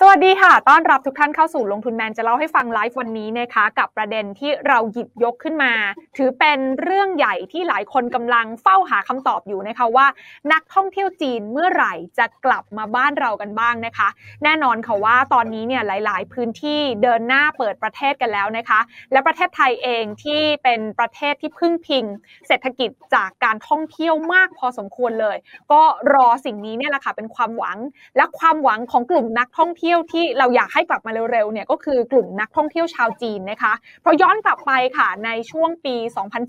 สวัสดีค่ะ ต้อนรับทุกท่านเข้าสู่ลงทุนแมนจะเล่าให้ฟังไลฟ์วันนี้นะคะ กับประเด็นที่เราหยิบยกขึ้นมา ถือเป็นเรื่องใหญ่ที่หลายคนกำลังเฝ้าหาคำตอบอยู่นะคะว่า นักท่องเที่ยวจีนเมื่อไหร่จะกลับมาบ้านเรากันบ้างนะคะ แน่นอนค่ะว่าตอนนี้เนี่ยหลาย ๆ พื้นที่เดินหน้าเปิดประเทศกันแล้วนะคะ และประเทศไทยเองที่เป็นประเทศที่พึ่งพิง เศรษฐกิจจากการท่องเที่ยวมากพอสมควรเลย ก็รอสิ่งนี้เนี่ยแหละค่ะเป็นความหวังและความหวังของกลุ่มนักท่องเที่ยวที่เราอยากให้กลับมาเร็วๆเนี่ยก็คือกลุ่มนักท่องเที่ยวชาวจีนนะคะ เพราะย้อนกลับไปค่ะในช่วงปี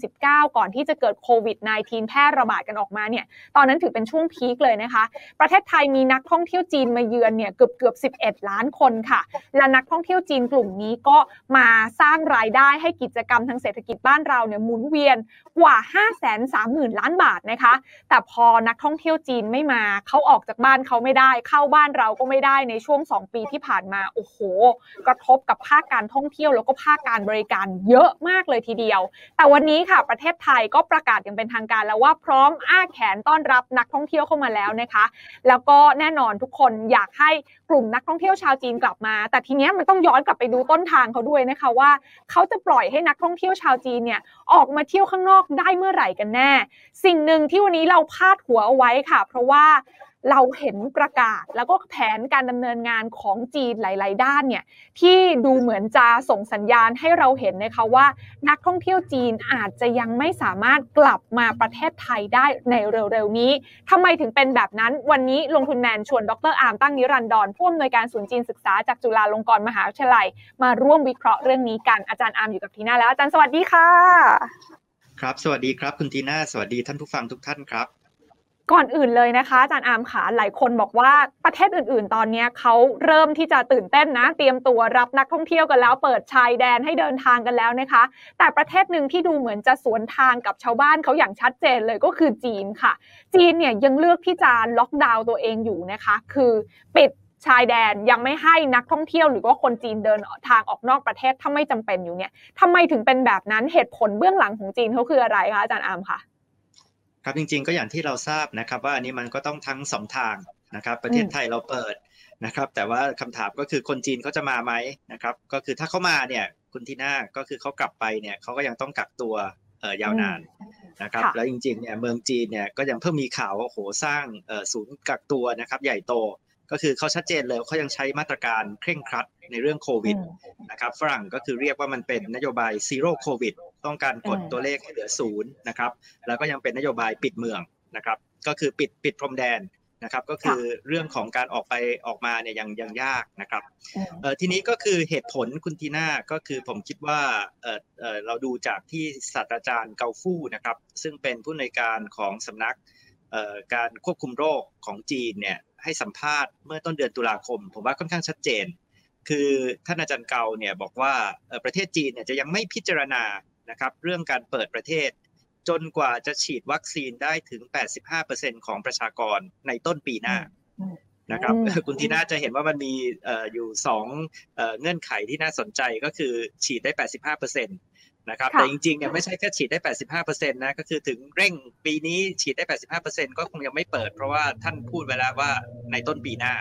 2019 ก่อนที่จะเกิดโควิด -19 แพร่ระบาดกันออกมาเนี่ยตอนนั้นถือเป็นช่วงพีคเลยนะคะ ประเทศไทยมีนักท่องเที่ยวจีนมาเยือนเนี่ยเกือบเกือบ 11 ล้านคนค่ะ และนักท่องเที่ยวจีนกลุ่มนี้ก็มาสร้างรายได้ให้กิจกรรมทางเศรษฐกิจบ้านเราเนี่ยหมุนเวียนกว่า 5 3 0 0 0 0 ล้านบาทนะคะ แต่พอนักท่องเที่ยวจีนไม่มาเขาออกจากบ้านเขาไม่ได้ เข้าบ้านเราก็ไม่ได้ในช่วง 2ปีที่ผ่านมาโอ้โห กระทบกับภาคการท่องเที่ยว แล้วก็ภาคการบริการเยอะมากเลยทีเดียว แต่วันนี้ค่ะประเทศไทยก็ประกาศอย่างเป็นทางการแล้วว่าพร้อมอ้าแขนต้อนรับนักท่องเที่ยวเข้ามาแล้วนะคะ แล้วก็แน่นอนทุกคนอยากให้กลุ่มนักท่องเที่ยวชาวจีนกลับมา แต่ทีนี้มันต้องย้อนกลับไปดูต้นทางเขาด้วยนะคะว่า เขาจะปล่อยให้นักท่องเที่ยวชาวจีนเนี่ยออกมาเที่ยวข้างนอกได้เมื่อไหร่กันแน่ สิ่งหนึ่งที่วันนี้เราพาดหัวเอาไว้ค่ะ เพราะว่า เราเห็นประกาศแล้วก็แผนการดำเนินงานของจีนหลาย ๆ ด้านเนี่ยที่ดูเหมือนจะส่งสัญญาณให้เราเห็นนะคะว่า นักท่องเที่ยวจีนอาจจะยังไม่สามารถกลับมาประเทศไทยได้ในเร็ว ๆ นี้ทำไมถึงเป็นแบบนั้น วันนี้ลงทุนแมนชวนดรอาร์มตั้งนิรันดรผู้อำนวยการศูนย์จีนศึกษาจากจุฬาลงกรณ์มหาวิทยาลัย มาร่วมวิเคราะห์เรื่องนี้กันอาจารย์อาร์มอยู่กับทีน่าแล้วอาจารย์สวัสดีค่ะ ครับ สวัสดีครับคุณทีน่าสวัสดีท่านผู้ฟังทุกท่านครับ ก่อนอื่นเลยนะคะอาจารย์อาร์มขาหลายคนบอกว่าประเทศอื่น ๆ ตอนนี้เขาเริ่มที่จะตื่นเต้นนะ เตรียมตัวรับนักท่องเที่ยวกันแล้ว เปิดชายแดนให้เดินทางกันแล้วนะคะ แต่ประเทศหนึ่งที่ดูเหมือนจะสวนทางกับชาวบ้านเขาอย่างชัดเจนเลยก็คือจีนค่ะ จีนเนี่ยยังเลือกที่จะล็อกดาวน์ตัวเองอยู่นะคะ คือปิดชายแดนยังไม่ให้นักท่องเที่ยวหรือว่าคนจีนเดินทางออกนอกประเทศถ้าไม่จำเป็นอยู่เนี่ยทำไมถึงเป็นแบบนั้นเหตุผลเบื้องหลังของจีนเขาคืออะไรคะอาจารย์อาร์มค่ะ ครับจริงๆก็อย่างที่เราทราบนะครับว่าอันนี้มันก็ต้องทั้งสองทางนะครับ ประเทศไทยเราเปิดนะครับ แต่ว่าคำถามก็คือคนจีนเขาจะมาไหมนะครับ ก็คือถ้าเขามาเนี่ยคุณทีน่าก็คือเขากลับไปเนี่ยเขาก็ยังต้องกักตัวเอ่อยาวนานนะครับ แล้วจริงๆเนี่ยเมืองจีนเนี่ยก็ยังเพิ่มมีข่าวว่าโอ้โหสร้างเอ่อศูนย์กักตัวนะครับ ใหญ่โต ก็คือเขาชัดเจนเลยเขายังใช้มาตรการเคร่งครัดในเรื่องโควิดนะครับฝรั่งก็คือเรียกว่ามันเป็นนโยบายซีโร่โควิดต้องการกดตัวเลขให้เหลือศูนย์นะครับแล้วก็ยังเป็นนโยบายปิดเมืองนะครับก็คือปิดปิดพรมแดนนะครับก็คือเรื่องของการออกไปออกมาเนี่ยยังยังยากนะครับเอ่อทีนี้ก็คือเหตุผลคุณทีน่าก็คือผมคิดว่าเอ่อเอ่อเราดูจากที่ศาสตราจารย์เกาฟู่นะครับซึ่งเป็นผู้ในการของสำนักเอ่อ การควบคุมโรคของจีนเนี่ยให้สัมภาษณ์เมื่อต้นเดือนตุลาคม ผมว่าค่อนข้างชัดเจน คือท่านอาจารย์เกาเนี่ยบอกว่าประเทศจีนเนี่ยจะยังไม่พิจารณานะครับเรื่องการเปิดประเทศ จนกว่าจะฉีดวัคซีนได้ถึง 85%ของประชากรในต้นปีหน้านะครับคุณทีน่าจะเห็นว่ามันมีอยู่สองเงื่อนไขที่น่าสนใจก็คือฉีดได้ 85% นะครับแต่จริงๆเนี่ยไม่ใช่แค่ฉีดได้ 85%นะก็คือถึงเร่งปีนี้ฉีดได้ 85%ก็คงยังไม่เปิด เพราะว่าท่านพูดไว้แล้วว่าในต้นปีหน้า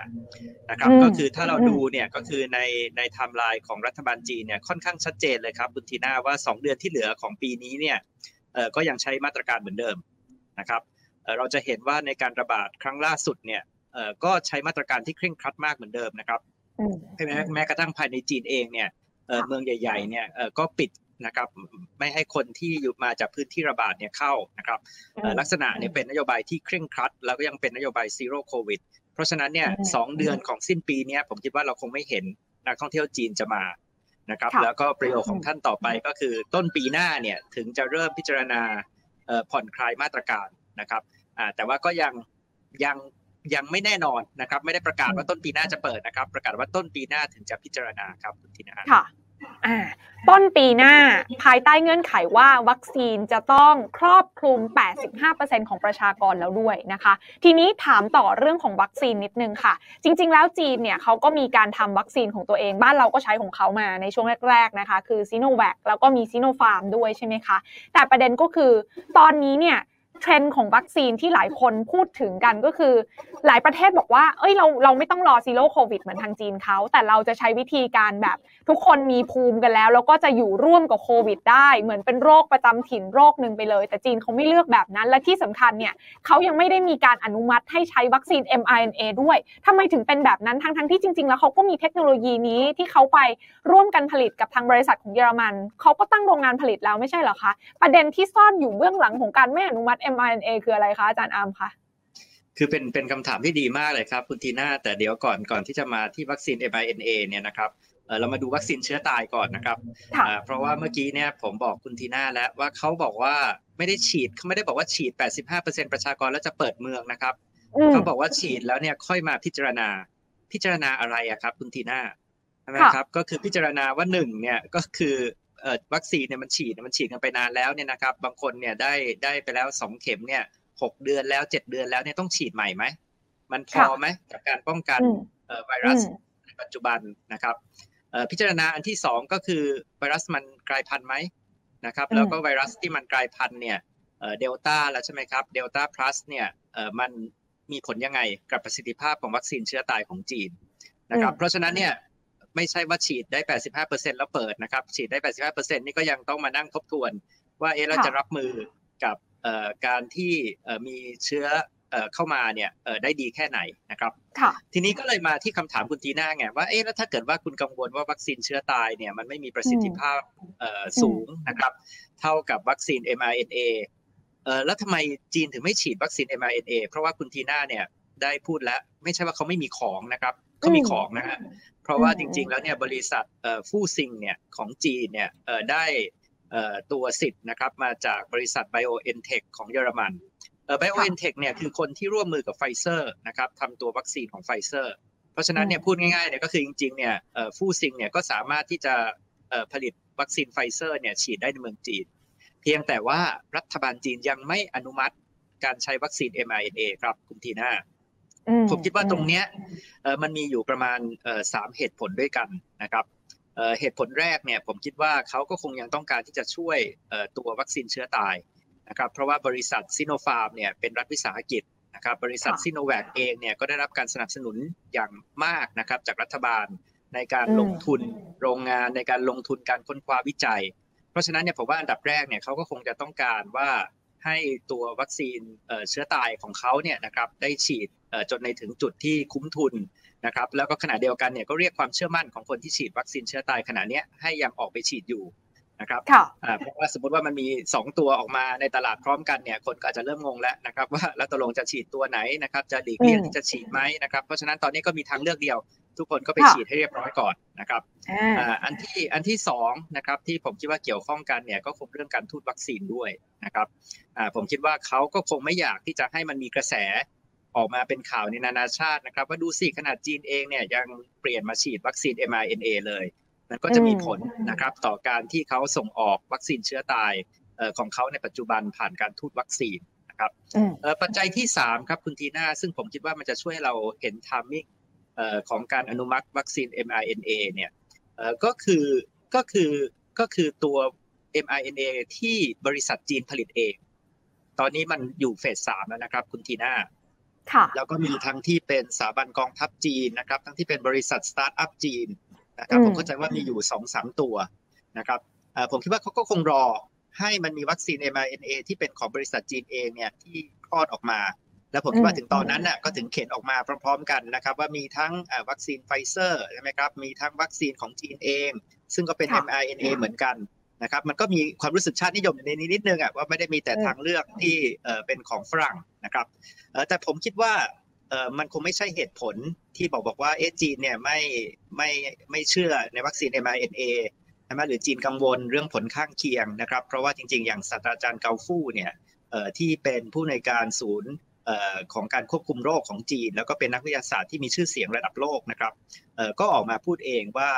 นะครับก็คือถ้าเราดูเนี่ยก็คือในในไทม์ไลน์ของรัฐบาลจีนเนี่ยค่อนข้างชัดเจนเลยครับคุณทีน่าว่า 2 เดือนที่เหลือของปีนี้เนี่ยเออก็ยังใช้มาตรการเหมือนเดิมนะครับเออเราจะเห็นว่าในการระบาดครั้งล่าสุดเนี่ยเออก็ใช้มาตรการที่เคร่งครัดมากเหมือนเดิมนะครับแม้แม้กระทั่งภายในจีนเองเนี่ยเมืองใหญ่ๆเนี่ยก็ปิด นะครับไม่ให้คนที่อยู่มาจากพื้นที่ระบาดเนี่ยเข้านะครับลักษณะเนี่ยเป็นนโยบายที่เคร่งครัด แล้วก็ยังเป็นนโยบายซีโร่โควิดเพราะฉะนั้นเนี่ยสองเดือนของสิ้นปีนี้ผมคิดว่าเราคงไม่เห็นนักท่องเที่ยวจีนจะมานะครับแล้วก็ประโยคของท่านต่อไปก็คือต้นปีหน้าเนี่ยถึงจะเริ่มพิจารณาผ่อนคลายมาตรการนะครับแต่ว่าก็ยังยังยังไม่แน่นอนนะครับ ไม่ได้ประกาศว่าต้นปีหน้าจะเปิดนะครับ ประกาศว่าต้นปีหน้าถึงจะพิจารณาครับคุณทีนาค่ะ ต้นปีหน้าภายใต้เงื่อนไขว่าวัคซีนจะต้องครอบคลุม 85%ของประชากรแล้วด้วยนะคะ ทีนี้ถามต่อเรื่องของวัคซีนนิดนึงค่ะ จริง ๆ แล้วจีนเนี่ยเขาก็มีการทำวัคซีนของตัวเอง บ้านเราก็ใช้ของเขามาในช่วงแรก ๆ นะคะ คือซีโนแวคแล้วก็มีซีโนฟาร์มด้วยใช่ไหมคะ แต่ประเด็นก็คือตอนนี้เนี่ย เทรนด์ของวัคซีนที่หลายคนพูดถึงกันก็คือ หลายประเทศบอกว่า เอ้ยเราเราไม่ต้องรอ Zero COVID เหมือนทางจีนเขาแต่เราจะใช้วิธีการแบบ ทุกคนมีภูมิกันแล้ว แล้วก็จะอยู่ร่วมกับโควิด ได้เหมือนเป็นโรคประจำถิ่นโรคหนึ่งไปเลย แต่จีนเขาไม่เลือกแบบนั้น และที่สำคัญเนี่ยเขายังไม่ได้มีการอนุมัติให้ใช้วัคซีน mRNA ด้วยทำไมถึงเป็นแบบนั้นทั้งทั้งที่จริง ๆ แล้วเขาก็มีเทคโนโลยีนี้ที่เขาไปร่วมกันผลิตกับทางบริษัทของเยอรมันเขาก็ตั้งโรงงานผลิตแล้วไม่ใช่เหรอคะประเด็นที่ซ่อนอยู่เบื้องหลังของการไม่อนุมัติ mRNA คืออะไรคะอาจารย์อาร์มคะคือเป็นเป็นคำถามที่ดีมากเลยครับคุณทีน่าแต่เดี๋ยวก่อนก่อนที่จะมาที่วัคซีน mRNA เนี่ยนะครับเรามาดูวัคซีนเชื้อตายก่อนนะครับ เพราะว่าเมื่อกี้เนี่ยผมบอกคุณทีน่าแล้วว่าเขาบอกว่าไม่ได้ฉีดเขาไม่ได้บอกว่าฉีด 85%ประชากรแล้วจะเปิดเมืองนะครับเขาบอกว่าฉีดแล้วเนี่ยค่อยมาพิจารณาพิจารณาอะไรอะครับ คุณทีน่าใช่ไหมครับก็คือพิจารณาว่าหนึ่งเนี่ยก็คือ วัคซีนเนี่ยมันฉีดมันฉีดกันไปนานแล้วเนี่ยนะครับ บางคนเนี่ยได้ได้ไปแล้วสองเข็มเนี่ยหกเดือนแล้วเจ็ดเดือนแล้วเนี่ยต้องฉีดใหม่ไหมมันพอไหมกับการป้องกันไวรัสในปัจจุบันนะครับพิจารณาอันที่สองก็คือไวรัสมันกลายพันธุ์ไหมนะครับ แล้วก็ไวรัสที่มันกลายพันธุ์เนี่ยเดลต้าแล้วใช่ไหมครับเดลต้าพลัสเนี่ยมันมีผลยังไงกับประสิทธิภาพของวัคซีนเชื้อตายของจีนนะครับ เพราะฉะนั้นเนี่ย ไม่ใช่ว่าฉีดได้ 85%แล้วเปิดนะครับ ฉีดได้ 85%นี่ก็ยังต้องมานั่งทบทวน ว่าเออเราจะรับมือกับการที่มีเชื้อเข้ามาเนี่ยได้ดีแค่ไหนนะครับ ทีนี้ก็เลยมาที่คำถามคุณทีน่าไงว่าเอ๊ะแล้วถ้าเกิดว่าคุณกังวลว่าวัคซีนเชื้อตายเนี่ยมันไม่มีประสิทธิภาพสูงนะครับ เท่ากับวัคซีน mRNA แล้วทำไมจีนถึงไม่ฉีดวัคซีน mRNA เพราะว่าคุณทีน่าเนี่ยได้พูดแล้วไม่ใช่ว่าเขาไม่มีของนะครับ เขามีของนะฮะเพราะว่าจริง ๆ แล้วเนี่ยบริษัทฟู่ซิงเนี่ยของจีนเนี่ยได้ตัวสิทธิ์นะครับมาจากบริษัท BioNTech ของเยอรมัน BioNTech เนี่ยคือคนที่ร่วมมือกับไฟเซอร์นะครับทำตัววัคซีนของไฟเซอร์ เพราะฉะนั้นเนี่ยพูดง่ายๆเนี่ยก็คือจริงๆเนี่ยฟู่ซิงเนี่ยก็สามารถที่จะผลิตวัคซีนไฟเซอร์เนี่ยฉีดได้ในเมืองจีน เพียงแต่ว่ารัฐบาลจีนยังไม่อนุมัติการใช้วัคซีน mRNA ครับคุณทีน่า ผมคิดว่าตรงเนี้ยมันมีอยู่ประมาณสามเหตุผลด้วยกันนะครับเหตุผลแรกเนี่ยผมคิดว่าเขาก็คงยังต้องการที่จะช่วยตัววัคซีนเชื้อตายนะครับเพราะว่าบริษัทซิโนฟาร์มเนี่ยเป็นรัฐวิสาหกิจนะครับบริษัทซิโนแวคเองเนี่ยก็ได้รับการสนับสนุนอย่างมากนะครับจากรัฐบาลในการลงทุนโรงงานในการลงทุนการค้นคว้าวิจัย เพราะฉะนั้นเนี่ยผมว่าอันดับแรกเนี่ยเขาก็คงจะต้องการว่าให้ตัววัคซีนเชื้อตายของเขาเนี่ยนะครับได้ฉีด จนในถึงจุดที่คุ้มทุนนะครับแล้วก็ขณะเดียวกันเนี่ยก็เรียกความเชื่อมั่นของคนที่ฉีดวัคซีนเชื้อตายขณะนี้ให้ยังออกไปฉีดอยู่นะครับเพราะว่าสมมติว่ามันมี 2 ตัวออกมาในตลาดพร้อมกันเนี่ยคนก็อาจจะเริ่มงงแล้วนะครับว่าแล้วตกลงจะฉีดตัวไหนนะครับจะหลีกเลี่ยงที่จะฉีดไหมนะครับเพราะฉะนั้นตอนนี้ก็มีทางเลือกเดียว ทุกคนก็ไปฉีดให้เรียบร้อยก่อนนะครับอันที่อันที่สองนะครับที่ผมคิดว่าเกี่ยวข้องกันเนี่ยก็คงเรื่องการทูตวัคซีนด้วยนะครับผมคิดว่าเขาก็คงไม่อยากที่จะให้มันมีกระแส ออกมาเป็นข่าวในนานาชาตินะครับ ว่าดูสิขนาดจีนเองเนี่ยยังเปลี่ยนมาฉีดวัคซีน mRNA เลยมันก็จะมีผลนะครับต่อการที่เขาส่งออกวัคซีนเชื้อตายของเขาในปัจจุบันผ่านการทูตวัคซีนนะครับปัจจัยที่ 3 ครับคุณทีน่า ซึ่งผมคิดว่ามันจะช่วยเราเห็น timing ของการอนุมัติวัคซีน mRNA เนี่ยก็คือก็คือก็คือตัว mRNA ที่บริษัทจีนผลิตเอง ตอนนี้มันอยู่เฟสสามแล้วนะครับคุณทีน่า แล้วก็มีทั้งที่เป็นสถาบันกองทัพจีนนะครับ ทั้งที่เป็นบริษัทสตาร์ทอัพจีนนะครับผมเข้าใจว่ามีอยู่สองสามตัวนะครับผมคิดว่าเขาก็คงรอให้มันมีวัคซีน mRNA ที่เป็นของบริษัทจีนเองเนี่ยที่คลอดออกมา แล้วผมคิดว่าถึงตอนนั้นน่ะก็ถึงเข็นออกมาพร้อม ๆ กันนะครับ ว่ามีทั้งวัคซีนไฟเซอร์ใช่ไหมครับมีทั้งวัคซีนของจีนเอง ซึ่งก็เป็น mRNA เหมือนกัน นะครับมันก็มีความรู้สึกชาตินิยมในนี้นิดนึงอะว่าไม่ได้มีแต่ทางเลือกที่เป็นของฝรั่งนะครับแต่ผมคิดว่าเออมันคงไม่ใช่เหตุผลที่บอกบอกว่าเอจีนเนี่ยไม่ไม่ไม่เชื่อในวัคซีน mRNA ใช่ไหมหรือจีนกังวลเรื่องผลข้างเคียงนะครับ เพราะว่าจริง ๆ อย่างศาสตราจารย์เกาฟู่เนี่ยเอ่อที่เป็นผู้ในการศูนย์เอ่อ ของการควบคุมโรคของจีน แล้วก็เป็นนักวิทยาศาสตร์ที่มีชื่อเสียงระดับโลกนะครับก็ออกมาพูดเองว่า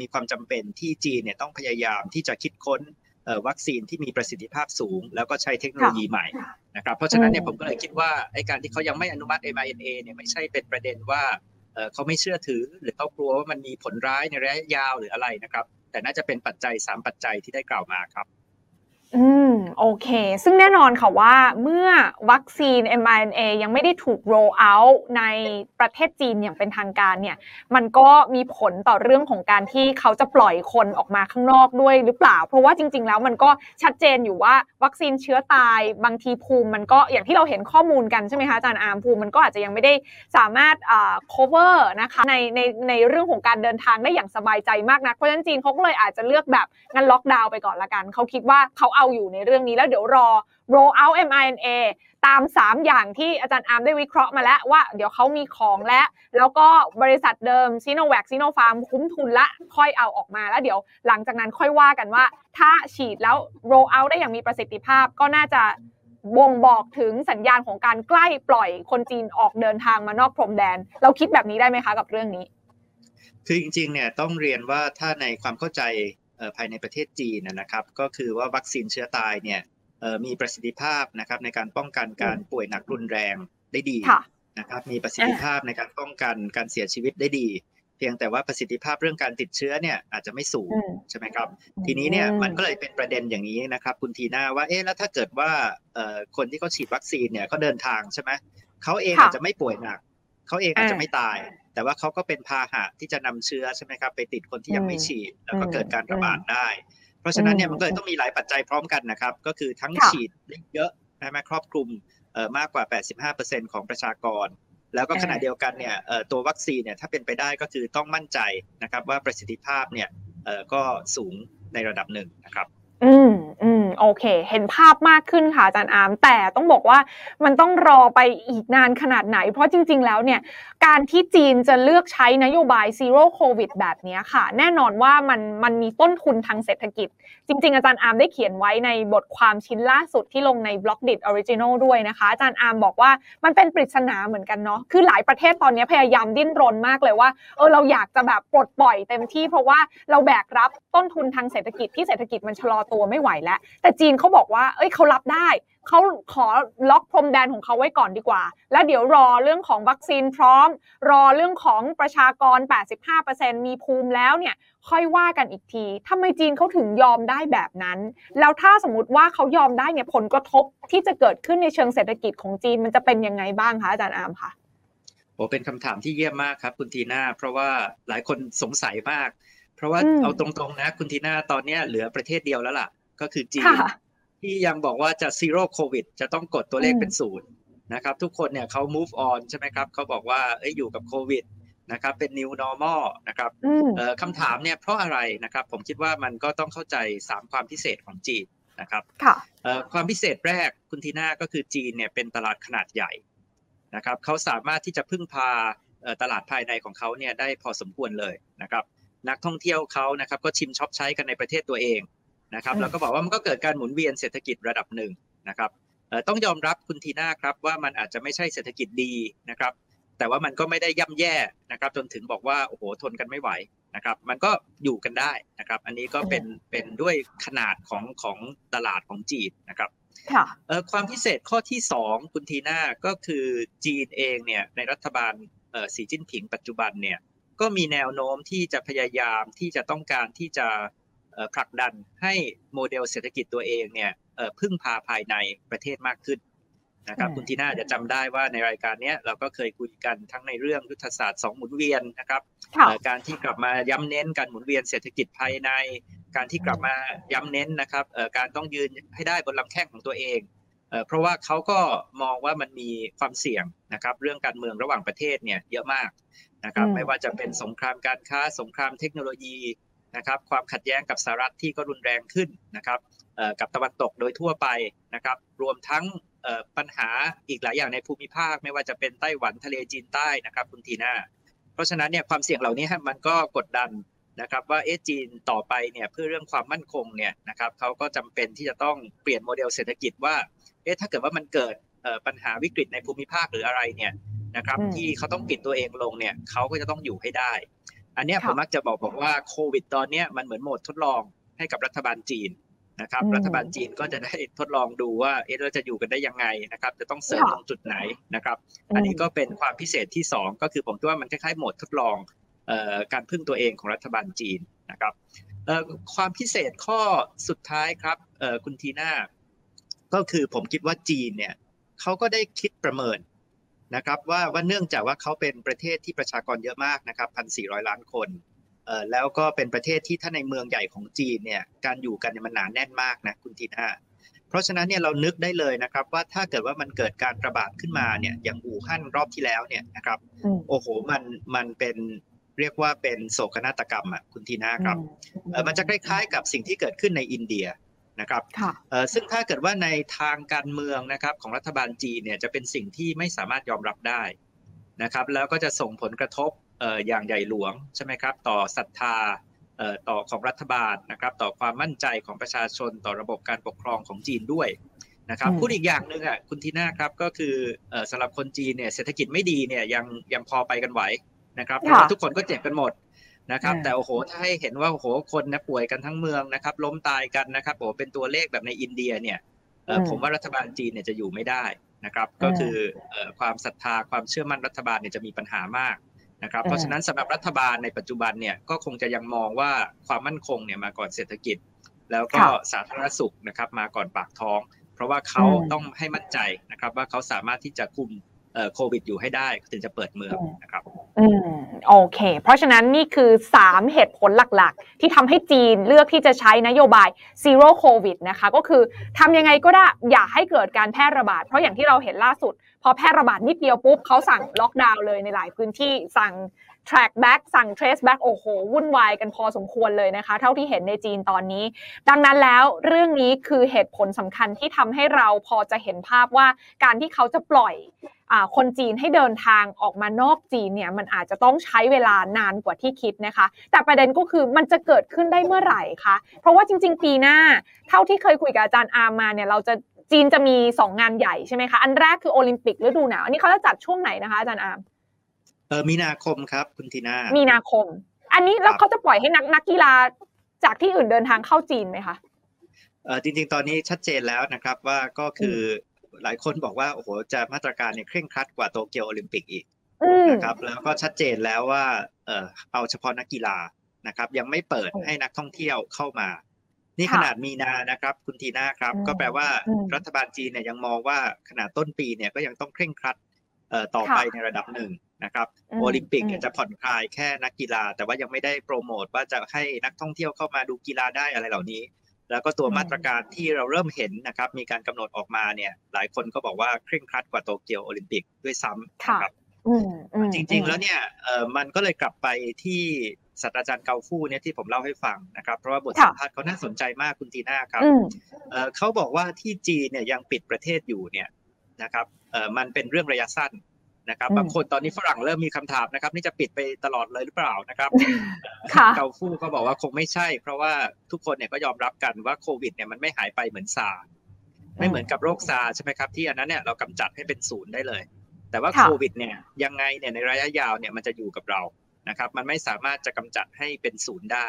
มีความจำเป็นที่จีนเนี่ยต้องพยายามที่จะคิดค้นวัคซีนที่มีประสิทธิภาพสูง แล้วก็ใช้เทคโนโลยีใหม่นะครับเพราะฉะนั้นเนี่ยผมก็เลยคิดว่าไอ้การที่เขายังไม่อนุมัติ mRNA เนี่ยไม่ใช่เป็นประเด็นว่าเขาไม่เชื่อถือ หรือเขากลัวว่ามันมีผลร้ายในระยะยาวหรืออะไรนะครับ แต่น่าจะเป็นปัจจัย 3 ปัจจัยที่ได้กล่าวมาครับ โอเค ซึ่งแน่นอนค่ะว่าเมื่อวัคซีน mRNA ยังไม่ได้ถูก roll out ในประเทศจีนอย่างเป็นทางการเนี่ย มันก็มีผลต่อเรื่องของการที่เขาจะปล่อยคนออกมาข้างนอกด้วยหรือเปล่า เพราะว่าจริง ๆ แล้วมันก็ชัดเจนอยู่ว่าวัคซีนเชื้อตายบางทีภูมิมันก็อย่างที่เราเห็นข้อมูลกันใช่ไหมคะอาจารย์อาร์มภูมิมันก็อาจจะยังไม่ได้สามารถ cover นะคะในในในเรื่องของการเดินทางได้อย่างสบายใจมากนักเพราะฉะนั้นจีนเขาก็เลยอาจจะเลือกแบบงั้นล็อกดาวน์ไปก่อนละกันเขาคิดว่าเขาเอาอยู่ในเรื่องื่องนี้แล้วเดี๋ยวรอ roll out mRNA ตาม 3 อย่างที่อาจารย์อาร์มได้วิเคราะห์มาแล้วว่าเดี๋ยวเขามีของและ แล้วก็บริษัทเดิมซีโนแวคซีโนฟาร์มคุ้มทุนละค่อยเอาออกมาแล้วเดี๋ยวหลังจากนั้นค่อยว่ากันว่า ถ้าฉีดแล้ว roll out ได้อย่างมีประสิทธิภาพก็น่าจะบ่งบอกถึงสัญญาณของการใกล้ปล่อยคนจีนออกเดินทางมานอกพรมแดน เราคิดแบบนี้ได้ไหมคะกับเรื่องนี้ คือจริงๆเนี่ยต้องเรียนว่าถ้าในความเข้าใจ ภายในประเทศจีนนะครับ ก็คือว่าวัคซีนเชื้อตายเนี่ยมีประสิทธิภาพนะครับในการป้องกันการป่วยหนักรุนแรงได้ดีนะครับ มีประสิทธิภาพในการป้องกันการเสียชีวิตได้ดี เพียงแต่ว่าประสิทธิภาพเรื่องการติดเชื้อเนี่ยอาจจะไม่สูงใช่ไหมครับ ทีนี้เนี่ยมันก็เลยเป็นประเด็นอย่างนี้นะครับ คุณทีน่าว่าเอ๊ะแล้วถ้าเกิดว่าคนที่เขาฉีดวัคซีนเนี่ยเขาเดินทางใช่ไหมเขาเองอาจจะไม่ป่วยหนักเขาเองอาจจะไม่ตาย แต่ว่าเขาก็เป็นพาหะที่จะนำเชื้อใช่ไหมครับไปติดคนที่ยังไม่ฉีด แล้วก็เกิดการระบาดได้ เพราะฉะนั้นเนี่ยมันก็เลยต้องมีหลายปัจจัยพร้อมกันนะครับ ก็คือทั้งฉีดเยอะใช่ไหมครอบคลุมมากกว่า 85%ของประชากร แล้วก็ขณะเดียวกันเนี่ยตัววัคซีนเนี่ยถ้าเป็นไปได้ก็คือต้องมั่นใจนะครับว่าประสิทธิภาพเนี่ยก็สูงในระดับหนึ่งนะครับ อืมอืมโอเค เห็นภาพมากขึ้นค่ะอาจารย์อาร์มแต่ต้องบอกว่ามันต้องรอไปอีกนานขนาดไหน เพราะจริง ๆ แล้วเนี่ย การที่จีนจะเลือกใช้นโยบาย Zero COVID แบบนี้ค่ะ แน่นอนว่ามันมันมีต้นทุนทางเศรษฐกิจ จริง ๆ อาจารย์อาร์มได้เขียนไว้ในบทความชิ้นล่าสุดที่ลงใน blog The Original ด้วยนะคะ อาจารย์อาร์มบอกว่ามันเป็นปริศนาเหมือนกันเนาะคือหลายประเทศตอนนี้พยายามดิ้นรนมากเลยว่าเออเราอยากจะแบบปลดปล่อยเต็มที่เพราะว่าเราแบกรับต้นทุนทางเศรษฐกิจที่เศรษฐกิจมันชะลอตัวไม่ไหวแล้ว แต่จีนเขาบอกว่า เอ้ยเขารับได้เขาขอล็อกพรมแดนของเขาไว้ก่อนดีกว่า แล้วเดี๋ยวรอเรื่องของวัคซีนพร้อม รอเรื่องของประชากร 85%มีภูมิแล้วเนี่ยค่อยว่ากันอีกทีทำไมจีนเขาถึงยอมได้แบบนั้น แล้วถ้าสมมติว่าเขายอมได้เนี่ยผลกระทบที่จะเกิดขึ้นในเชิงเศรษฐกิจของจีนมันจะเป็นยังไงบ้างคะอาจารย์อามคะโอ้เป็นคำถามที่เยี่ยมมากครับคุณทีน่าเพราะว่าหลายคนสงสัยมาก เพราะว่าเอาตรงๆนะ คุณทีน่าตอนนี้เหลือประเทศเดียวแล้วล่ะ ก็คือจีนที่ยังบอกว่าจะซีโร่โควิดจะต้องกดตัวเลขเป็นศูนย์นะครับ ทุกคนเนี่ยเขา move on ใช่ไหมครับเขาบอกว่าเอ้ยอยู่กับโควิดนะครับเป็น new normal นะครับคำถามเนี่ยเพราะอะไรนะครับ ผมคิดว่ามันก็ต้องเข้าใจ 3 ความพิเศษของจีนนะครับความพิเศษแรกคุณทีน่าก็คือจีนเนี่ยเป็นตลาดขนาดใหญ่นะครับเขาสามารถที่จะพึ่งพาตลาดภายในของเขาเนี่ยได้พอสมควรเลยนะครับ นักท่องเที่ยวเขานะครับ ก็ชิมช็อปใช้กันในประเทศตัวเองนะครับแล้วก็บอกว่ามันก็เกิดการหมุนเวียนเศรษฐกิจระดับหนึ่งนะครับต้องยอมรับคุณทีน่าครับว่ามันอาจจะไม่ใช่เศรษฐกิจดีนะครับ แต่ว่ามันก็ไม่ได้ย่ำแย่นะครับ จนถึงบอกว่าโอ้โหทนกันไม่ไหวนะครับ มันก็อยู่กันได้นะครับ อันนี้ก็เป็นเป็นด้วยขนาดของของตลาดของจีนนะครับความพิเศษข้อที่ 2 คุณทีน่าก็คือจีนเองเนี่ยในรัฐบาลสีจิ้นผิงปัจจุบันเนี่ย ก็มีแนวโน้มที่จะพยายามที่จะต้องการที่จะผลักดันให้โมเดลเศรษฐกิจตัวเองเนี่ยพึ่งพาภายในประเทศมากขึ้นนะครับคุณทีน่าจะจำได้ว่าในรายการนี้เราก็เคยคุยกันทั้งในเรื่องยุทธศาสตร์2หมุนเวียนนะครับการที่กลับมาย้ำเน้นการหมุนเวียนเศรษฐกิจภายใน การที่กลับมาย้ำเน้นนะครับการต้องยืนให้ได้บนลำแข้งของตัวเอง เพราะว่าเขาก็มองว่ามันมีความเสี่ยงนะครับ เรื่องการเมืองระหว่างประเทศเนี่ยเยอะมากนะครับ ไม่ว่าจะเป็นสงครามการค้า สงครามเทคโนโลยีนะครับ ความขัดแย้งกับสหรัฐที่ก็รุนแรงขึ้นนะครับกับตะวันตกโดยทั่วไปนะครับ รวมทั้งปัญหาอีกหลายอย่างในภูมิภาค ไม่ว่าจะเป็นไต้หวันทะเลจีนใต้นะครับคุณทีน่าเพราะฉะนั้นเนี่ยความเสี่ยงเหล่านี้มันก็กดดันนะครับว่าเอจีนต่อไปเนี่ยเพื่อเรื่องความมั่นคงเนี่ยนะครับเขาก็จำเป็นที่จะต้องเปลี่ยนโมเดลเศรษฐกิจว่า เอ๊ะถ้าเกิดว่ามันเกิดปัญหาวิกฤตในภูมิภาคหรืออะไรเนี่ยนะครับที่เขาต้องปิดตัวเองลงเนี่ยเขาก็จะต้องอยู่ให้ได้ อันนี้ผมมักจะบอกบอกว่าโควิดตอนนี้มันเหมือนโหมดทดลองให้กับรัฐบาลจีนนะครับรัฐบาลจีนก็จะได้ทดลองดูว่าเออเราจะอยู่กันได้ยังไงนะครับจะต้องเสริมตรงจุดไหนนะครับอันนี้ก็เป็นความพิเศษที่ 2 ก็คือผมคิดว่ามันคล้ายๆโหมดทดลองการพึ่งตัวเองของรัฐบาลจีนนะครับความพิเศษข้อสุดท้ายครับคุณทีน่า ก็คือผมคิดว่าจีนเนี่ยเขาก็ได้คิดประเมินนะครับว่าว่าเนื่องจากว่าเขาเป็นประเทศที่ประชากรเยอะมากนะครับพันสี่ร้อยล้านคนเอ่อแล้วก็เป็นประเทศที่ถ้าในเมืองใหญ่ของจีนเนี่ยการอยู่กันเนี่ยมันหนาแน่นมากนะคุณทีน่าเพราะฉะนั้นเนี่ยเรานึกได้เลยนะครับว่าถ้าเกิดว่ามันเกิดการระบาดขึ้นมาเนี่ยอย่างอู่ฮั่นรอบที่แล้วเนี่ยนะครับโอ้โหมันมันเป็นเรียกว่าเป็นโศกนาฏกรรมอะคุณทีน่าครับเออมันจะคล้ายๆ กับสิ่งที่เกิดขึ้นในอินเดีย นะครับซึ่งถ้าเกิดว่าในทางการเมืองนะครับของรัฐบาลจีนเนี่ยจะเป็นสิ่งที่ไม่สามารถยอมรับได้นะครับ แล้วก็จะส่งผลกระทบอย่างใหญ่หลวงใช่ไหมครับ ต่อศรัทธาต่อของรัฐบาลนะครับ ต่อความมั่นใจของประชาชนต่อระบบการปกครองของจีนด้วยนะครับพูดอีกอย่างหนึ่งอะคุณทีน่าครับก็คือสำหรับคนจีนเนี่ยเศรษฐกิจไม่ดีเนี่ยยังยังพอไปกันไหวนะครับเพราะทุกคนก็เจ็บกันหมด นะครับ แต่โอ้โหถ้าให้เห็นว่าโอ้โหคนนะป่วยกันทั้งเมืองนะครับ ล้มตายกันนะครับโอ้เป็นตัวเลขแบบในอินเดียเนี่ยผมว่ารัฐบาลจีนเนี่ยจะอยู่ไม่ได้นะครับ ก็คือความศรัทธาความเชื่อมั่นรัฐบาลเนี่ยจะมีปัญหามากนะครับ เพราะฉะนั้นสำหรับรัฐบาลในปัจจุบันเนี่ยก็คงจะยังมองว่าความมั่นคงเนี่ยมาก่อนเศรษฐกิจ แล้วก็สาธารณสุขนะครับมาก่อนปากท้อง เพราะว่าเขาต้องให้มั่นใจนะครับว่าเขาสามารถที่จะคุมโควิดอยู่ให้ได้ถึงจะเปิดเมืองนะครับ อืมโอเค เพราะฉะนั้นนี่คือ 3 เหตุผลหลักๆ ที่ทำให้จีนเลือกที่จะใช้นโยบาย zero covid นะคะ ก็คือทำยังไงก็ได้อย่าให้เกิดการแพร่ระบาด เพราะอย่างที่เราเห็นล่าสุด พอแพร่ระบาดนิดเดียวปุ๊บเขาสั่งล็อกดาวน์เลยในหลายพื้นที่สั่ง track back สั่ง trace back โอ้โห วุ่นวายกันพอสมควรเลยนะคะ เท่าที่เห็นในจีนตอนนี้ ดังนั้นแล้วเรื่องนี้คือเหตุผลสำคัญที่ทำให้เราพอจะเห็นภาพว่าการที่เขาจะปล่อยคนจีนให้เดินทางออกมานอกจีนเนี่ยมันอาจจะต้องใช้เวลานานกว่าที่คิดนะคะ แต่ประเด็นก็คือมันจะเกิดขึ้นได้เมื่อไหร่คะเพราะว่าจริง ๆ ปีหน้า เท่าที่เคยคุยกับอาจารย์อาร์มมาเนี่ยเราจะจีนจะมี 2 งานใหญ่ใช่ไหมคะ อันแรกคือโอลิมปิกฤดูหนาว อันนี้เขาจะจัดช่วงไหนนะคะอาจารย์อาร์ เออมีนาคมครับ คุณทีน่ามีนาคม อันนี้แล้วเขาจะปล่อยให้นักนักกีฬาจากที่อื่นเดินทางเข้าจีนไหมคะเออจริง ๆ ตอนนี้ชัดเจนแล้วนะครับว่าก็คือหลายคนบอกว่าโอ้โหจะมาตรการเนี่ยเคร่งครัดกว่าโตเกียวโอลิมปิกอีกนะครับแล้วก็ชัดเจนแล้วว่าเออเอาเฉพาะนักกีฬานะครับ ยังไม่เปิดให้นักท่องเที่ยวเข้ามา นี่ขนาดมีนานะครับ คุณทีน่าครับ ก็แปลว่ารัฐบาลจีนเนี่ยยังมองว่าขนาดต้นปีเนี่ยก็ยังต้องเคร่งครัดเอ่อต่อไปในระดับหนึ่ง นะครับโอลิมปิกจะผ่อนคลายแค่นักกีฬา แต่ว่ายังไม่ได้โปรโมทว่าจะให้นักท่องเที่ยวเข้ามาดูกีฬาได้อะไรเหล่านี้ แล้วก็ตัวมาตรการที่เราเริ่มเห็นนะครับ มีการกำหนดออกมาเนี่ย หลายคนก็บอกว่าเคร่งครัดกว่าโตเกียวโอลิมปิกด้วยซ้ำนะครับจริงๆแล้วเนี่ยเออมันก็เลยกลับไปที่ศาสตราจารย์เกาฟู่เนี่ยที่ผมเล่าให้ฟังนะครับเพราะว่าบทสัมภาษณ์เขาน่าสนใจมากคุณทีน่าครับเขาบอกว่าที่จีนเนี่ยยังปิดประเทศอยู่เนี่ยนะครับเออมันเป็นเรื่องระยะสั้น นะครับบางคนตอนนี้ฝรั่งเริ่มมีคำถามนะครับ นี่จะปิดไปตลอดเลยหรือเปล่านะครับเกาฟู่ก็บอกว่าคงไม่ใช่ เพราะว่าทุกคนเนี่ยก็ยอมรับกันว่าโควิดเนี่ยมันไม่หายไปเหมือนซาไม่เหมือนกับโรคซาใช่ไหมครับที่อันนั้นเนี่ยเรากำจัดให้เป็นศูนย์ได้เลย แต่ว่าโควิดเนี่ยยังไงเนี่ยในระยะยาวเนี่ยมันจะอยู่กับเรานะครับ มันไม่สามารถจะกำจัดให้เป็นศูนย์ได้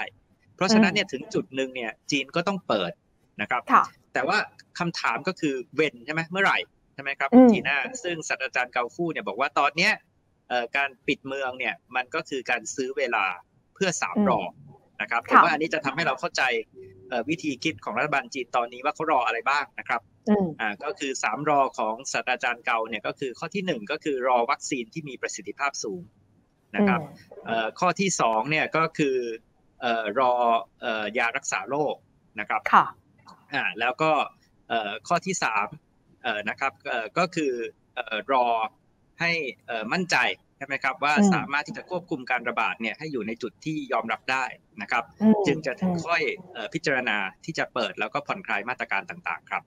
เพราะฉะนั้นเนี่ยถึงจุดหนึ่งเนี่ยจีนก็ต้องเปิดนะครับแต่ว่าคำถามก็คือเว้นใช่ไหมเมื่อไหร่ ใช่ไหมครับทีน่าซึ่งศาสตราจารย์เกาฟู่เนี่ยบอกว่าตอนเนี้ยการปิดเมืองเนี่ยมันก็คือการซื้อเวลาเพื่อสามรอนะครับผมว่าอันนี้จะทำให้เราเข้าใจวิธีคิดของรัฐบาลจีนตอนนี้ว่าเขารออะไรบ้างนะครับอ่าก็คือสามรอของศาสตราจารย์เกาเนี่ยก็คือข้อที่หนึ่งก็คือรอวัคซีนที่มีประสิทธิภาพสูงนะครับข้อที่สองเนี่ยก็คือรอยารักษาโรคนะครับค่ะอ่าแล้วก็ข้อที่สาม นะครับก็คือรอให้มั่นใจใช่ไหมครับว่าสามารถที่จะควบคุมการระบาดเนี่ยให้อยู่ในจุดที่ยอมรับได้นะครับ จึงจะค่อยพิจารณาที่จะเปิดแล้วก็ผ่อนคลายมาตรการต่างๆ ครับ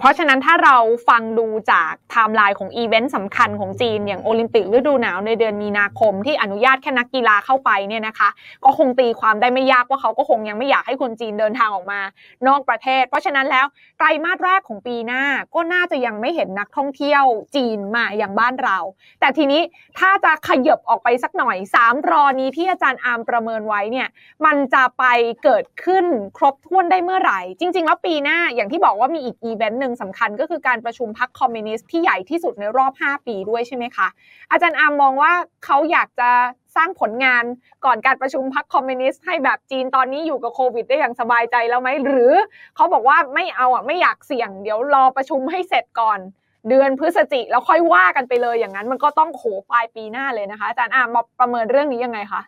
เพราะฉะนั้นถ้าเราฟังดูจากไทม์ไลน์ของอีเวนต์สำคัญของจีน อย่างโอลิมปิกฤดูหนาวในเดือนมีนาคมที่อนุญาตแค่นักกีฬาเข้าไปเนี่ยนะคะ ก็คงตีความได้ไม่ยากว่าเขาก็คงยังไม่อยากให้คนจีนเดินทางออกมานอกประเทศ เพราะฉะนั้นแล้วไตรมาสแรกของปีหน้าก็น่าจะยังไม่เห็นนักท่องเที่ยวจีนมาอย่างบ้านเรา แต่ทีนี้ถ้าจะขยับออกไปสักหน่อย 3 รอนี้ที่อาจารย์อาร์มประเมินไว้เนี่ยมันจะไปเกิดขึ้นครบถ้วนได้เมื่อไหร่ จริง ๆ แล้วปีหน้าอย่างที่บอกว่ามีอีกอีเวนต์หนึ่งสำคัญก็คือการประชุมพรรคคอมมิวนิสต์ที่ใหญ่ที่สุดในรอบ 5 ปีด้วยใช่ไหมคะ อาจารย์อาร์มมองว่าเขาอยากจะสร้างผลงานก่อนการประชุมพรรคคอมมิวนิสต์ให้แบบจีนตอนนี้อยู่กับโควิดได้อย่างสบายใจแล้วไหมหรือเขาบอกว่าไม่เอาอะไม่อยากเสี่ยง เดี๋ยวรอประชุมให้เสร็จก่อน เดือนพฤศจิแล้วค่อยว่ากันไปเลยอย่างนั้น มันก็ต้องโขปลายปีหน้าเลยนะคะ อาจารย์อามมาประเมินเรื่องนี้ยังไงคะ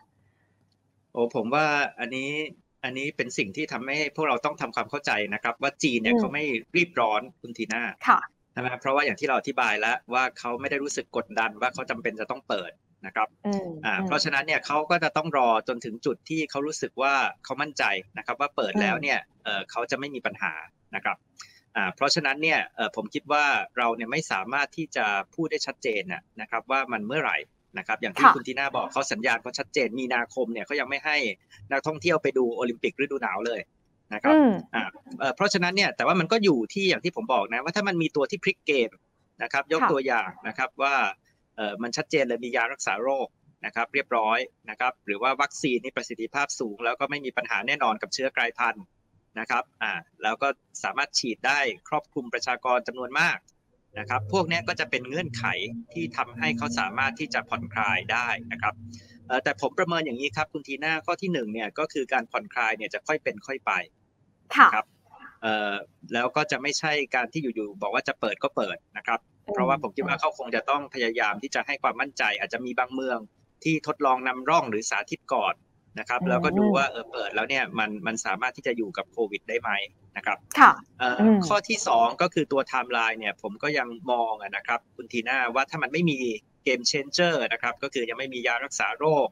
โอ้ผมว่าอันนี้ อันนี้เป็นสิ่งที่ทำให้พวกเราต้องทำความเข้าใจนะครับ ว่าจีนเนี่ยเขาไม่รีบร้อนคุณทีน่าค่ะใช่ไหมเพราะว่าอย่างที่เราอธิบายแล้วว่าเขาไม่ได้รู้สึกกดดันว่าเขาจำเป็นจะต้องเปิดนะครับอ่าเพราะฉะนั้นเนี่ยเขาก็จะต้องรอจนถึงจุดที่เขารู้สึกว่าเขามั่นใจนะครับ ว่าเปิดแล้วเนี่ยเออเขาจะไม่มีปัญหานะครับอ่าเพราะฉะนั้นเนี่ยเออผมคิดว่าเราเนี่ยไม่สามารถที่จะพูดได้ชัดเจนนะครับว่ามันเมื่อไหร่ นะครับอย่างที่คุณทีน่าบอกเขาสัญญาณเขาชัดเจนมีนาคมเนี่ยเขายังไม่ให้นักท่องเที่ยวไปดูโอลิมปิกฤดูหนาวเลยนะครับอ่าเพราะฉะนั้นเนี่ยแต่ว่ามันก็อยู่ที่อย่างที่ผมบอกนะว่าถ้ามันมีตัวที่พลิกเกมนะครับยกตัวอย่างนะครับว่าเออมันชัดเจนเลยมียารักษาโรคนะครับเรียบร้อยนะครับหรือว่าวัคซีนนี่ประสิทธิภาพสูง แล้วก็ไม่มีปัญหาแน่นอนกับเชื้อกลายพันธุ์นะครับอ่าแล้วก็สามารถฉีดได้ครอบคลุมประชากรจำนวนมาก นะครับ พวกนี้ก็จะเป็นเงื่อนไขที่ทำให้เขาสามารถที่จะผ่อนคลายได้นะครับแต่ผมประเมินอย่างนี้ครับคุณทีน่าข้อที่หนึ่งเนี่ยก็คือการผ่อนคลายเนี่ยจะค่อยเป็นค่อยไปครับแล้วก็จะไม่ใช่การที่อยู่ๆบอกว่าจะเปิดก็เปิดนะครับ เพราะว่าผมคิดว่าเขาคงจะต้องพยายามที่จะให้ความมั่นใจ อาจจะมีบางเมืองที่ทดลองนำร่องหรือสาธิตก่อนนะครับ แล้วก็ดูว่าเออเปิดแล้วเนี่ยมันมันสามารถที่จะอยู่กับโควิดได้ไหม นะครับค่ะข้อที่สองก็คือตัวไทม์ไลน์เนี่ยผมก็ยังมองนะครับคุณทีน่าว่าถ้ามันไม่มี game changer นะครับก็คือยังไม่มียารักษาโรค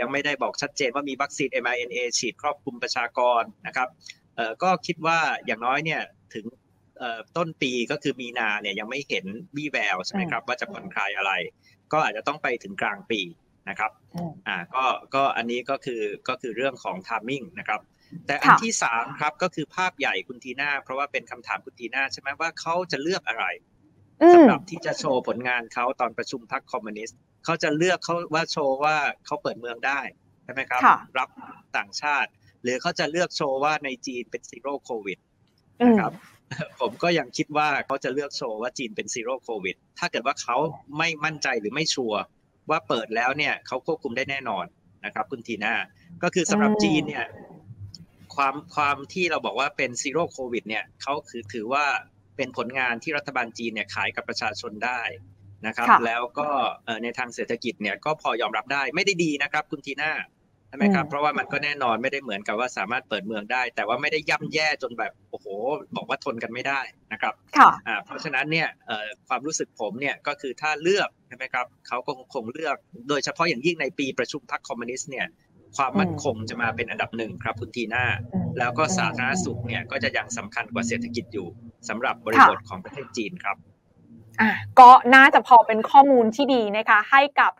ยังไม่ได้บอกชัดเจนว่ามีวัคซีน mRNA ฉีดครอบคลุมประชากรนะครับก็คิดว่าอย่างน้อยเนี่ยถึงต้นปีก็คือมีนาเนี่ยยังไม่เห็นวี่แววใช่ไหมครับว่าจะผ่อนคลายอะไร ก็อาจจะต้องไปถึงกลางปีนะครับอ่าก็ก็อันนี้ก็คือก็คือเรื่องของ timing นะครับ แต่อันที่สามครับก็คือภาพใหญ่คุณทีน่าเพราะว่าเป็นคำถามคุณทีน่าใช่ไหมว่าเขาจะเลือกอะไรสำหรับที่จะโชว์ผลงานเขาตอนประชุมพรรคคอมมิวนิสต์เขาจะเลือกเขาว่าโชว์ว่าเขาเปิดเมืองได้ใช่ไหมครับ รับต่างชาติ หรือเขาจะเลือกโชว์ว่าในจีนเป็น Zero COVID นะครับผมก็ยังคิดว่าเขาจะเลือกโชว์ว่าจีนเป็น Zero COVID ถ้าเกิดว่าเขาไม่มั่นใจหรือไม่ชัวร์ว่าเปิดแล้วเนี่ยเขาควบคุมได้แน่นอนนะครับคุณทีน่าก็คือสำหรับจีนเนี่ย ความความที่เราบอกว่าเป็นซีโร่โควิดเนี่ยเขาคือถือว่าเป็นผลงานที่รัฐบาลจีนเนี่ยขายกับประชาชนได้นะครับ แล้วก็ในทางเศรษฐกิจเนี่ยก็พอยอมรับได้ไม่ได้ดีนะครับ คุณทีน่าใช่ไหมครับเพราะว่ามันก็แน่นอนไม่ได้เหมือนกับว่าสามารถเปิดเมืองได้ แต่ว่าไม่ได้ย่ำแย่จนแบบโอ้โห บอกว่าทนกันไม่ได้นะครับค่ะเพราะฉะนั้นเนี่ยความรู้สึกผมเนี่ยก็คือถ้าเลือกใช่ไหมครับเขาก็คงเลือกโดยเฉพาะอย่างยิ่งในปีประชุมพรรคคอมมิวนิสต์เนี่ย ความมั่นคงจะมาเป็นอันดับหนึ่งครับคุณทีน่าแล้วก็สาธารณสุขเนี่ยก็จะยังสำคัญกว่าเศรษฐกิจอยู่สำหรับบริบทของประเทศจีนครับ ก็น่าจะพอเป็นข้อมูลที่ดีนะคะ ให้กับ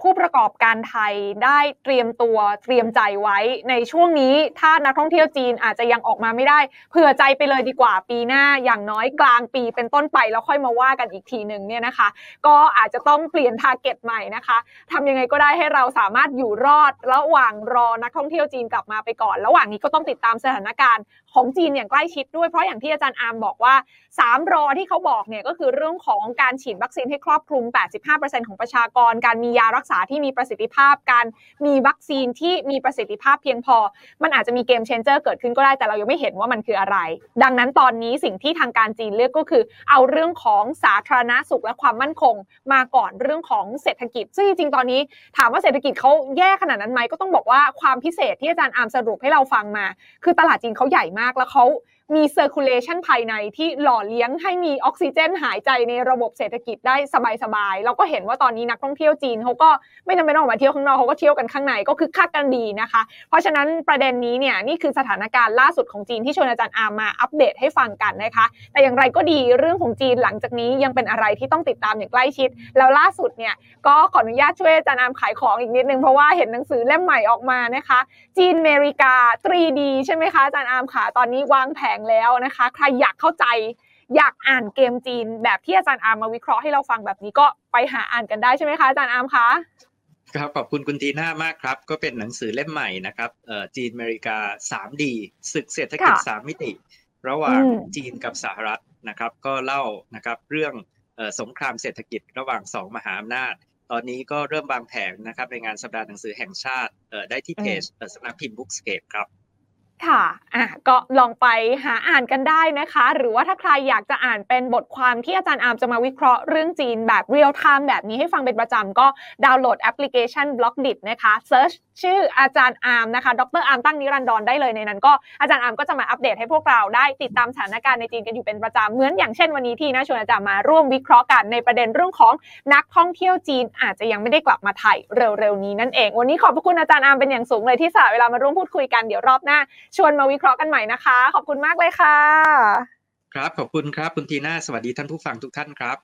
ผู้ประกอบการไทยได้เตรียมตัวเตรียมใจไว้ในช่วงนี้ ถ้านักท่องเที่ยวจีนอาจจะยังออกมาไม่ได้ เผื่อใจไปเลยดีกว่าปีหน้าอย่างน้อยกลางปีเป็นต้นไปแล้วค่อยมาว่ากันอีกทีหนึ่งเนี่ยนะคะ ก็อาจจะต้องเปลี่ยน target ใหม่นะคะทำยังไงก็ได้ให้เราสามารถอยู่รอด ระหว่างรอนักท่องเที่ยวจีนกลับมาไปก่อน ระหว่างนี้ก็ต้องติดตามสถานการณ์ ของจีนอย่างใกล้ชิดด้วยเพราะอย่างที่อาจารย์อาร์มบอกว่า 3 รอที่เขาบอกเนี่ยก็คือเรื่องของการฉีดวัคซีนให้ครอบคลุม 85%ของประชากร การมียารักษาที่มีประสิทธิภาพ การมีวัคซีนที่มีประสิทธิภาพเพียงพอ มันอาจจะมี game changer เกิดขึ้นก็ได้แต่เรายังไม่เห็นว่ามันคืออะไร ดังนั้นตอนนี้สิ่งที่ทางการจีนเลือกก็คือ เอาเรื่องของสาธารณสุขและความมั่นคง มาก่อนเรื่องของเศรษฐกิจ ซึ่งจริงๆตอนนี้ถามว่าเศรษฐกิจเขาแย่ขนาดนั้นไหมก็ต้องบอกว่าความพิเศษที่อาจารย์อาร์มสรุปให้เราฟังมา คือตลาดจีนเขาใหญ่มากแล้วเขามี circulation ภายในที่หล่อเลี้ยงให้มีออกซิเจนหายใจในระบบเศรษฐกิจได้สบายๆเราก็เห็นว่าตอนนี้นักท่องเที่ยวจีนเขาก็ไม่จำเป็นต้องออกมาเที่ยวข้างนอกเขาก็เที่ยวกันข้างในก็คือคักกันดีนะคะ เพราะฉะนั้นประเด็นนี้เนี่ยนี่คือสถานการณ์ล่าสุดของจีนที่ชวนอาจารย์อามาอัปเดตให้ฟังกันนะคะ แต่อย่างไรก็ดีเรื่องของจีนหลังจากนี้ยังเป็นอะไรที่ต้องติดตามอย่างใกล้ชิด แล้วล่าสุดเนี่ยก็ขออนุญาตช่วยอาจารย์อามขายของอีกนิดนึงเพราะว่าเห็นหนังสือเล่มใหม่ออกมานะคะ จีนเมริกา 3D ใช่ไหมคะอาจารย์อามค่ะตอนนี้วางแผงแล้วนะคะ ใครอยากเข้าใจอยากอ่านเกมจีน แบบที่อาจารย์อาร์มมาวิเคราะห์ให้เราฟังแบบนี้ก็ไปหาอ่านกันได้ใช่ไหมคะอาจารย์อาร์มคะครับขอบคุณคุณทีน่ามากครับ ก็เป็นหนังสือเล่มใหม่นะครับจีนอเมริกา 3D ศึกเศรษฐกิจ 3 มิติ ระหว่างจีนกับสหรัฐนะครับ ก็เล่านะครับเรื่องสงครามเศรษฐกิจระหว่างสองมหาอำนาจ ตอนนี้ก็เริ่มวางแผงนะครับในงานสัปดาห์หนังสือแห่งชาติได้ที่เพจสำนักพิมพ์ Bookscape ครับ ค่ะอะก็ลองไปหาอ่านกันได้นะคะ หรือว่าถ้าใครอยากจะอ่านเป็นบทความที่อาจารย์อาร์มจะมาวิเคราะห์เรื่องจีนแบบ real-time แบบนี้ให้ฟังเป็นประจำก็ดาวน์โหลดแอปพลิเคชัน Blockdit นะคะ search ชื่ออาจารย์อาร์มนะคะ ดรอาร์มตั้งนิรันดรได้เลยในนั้น ก็อาจารย์อาร์มก็จะมาอัปเดตให้พวกเราได้ติดตามสถานการณ์ในจีนกันอยู่เป็นประจำเหมือนอย่างเช่นวันนี้ทีน่าชวนอาจารย์มาร่วมวิเคราะห์กันในประเด็นเรื่องของนักท่องเที่ยวจีน อาจจะยังไม่ได้กลับมาไทยเร็วๆนี้นั่นเอง วันนี้ขอบพระคุณอาจารย์อาร์มเป็นอย่างสูงเลยที่สละเวลามาร่วมพูดคุยกันเดี๋ยวรอบหน้า ชวนมาวิเคราะห์กันใหม่นะคะ ขอบคุณมากเลยค่ะ ครับขอบคุณครับคุณทีน่าสวัสดีท่านผู้ฟังทุกท่านครับ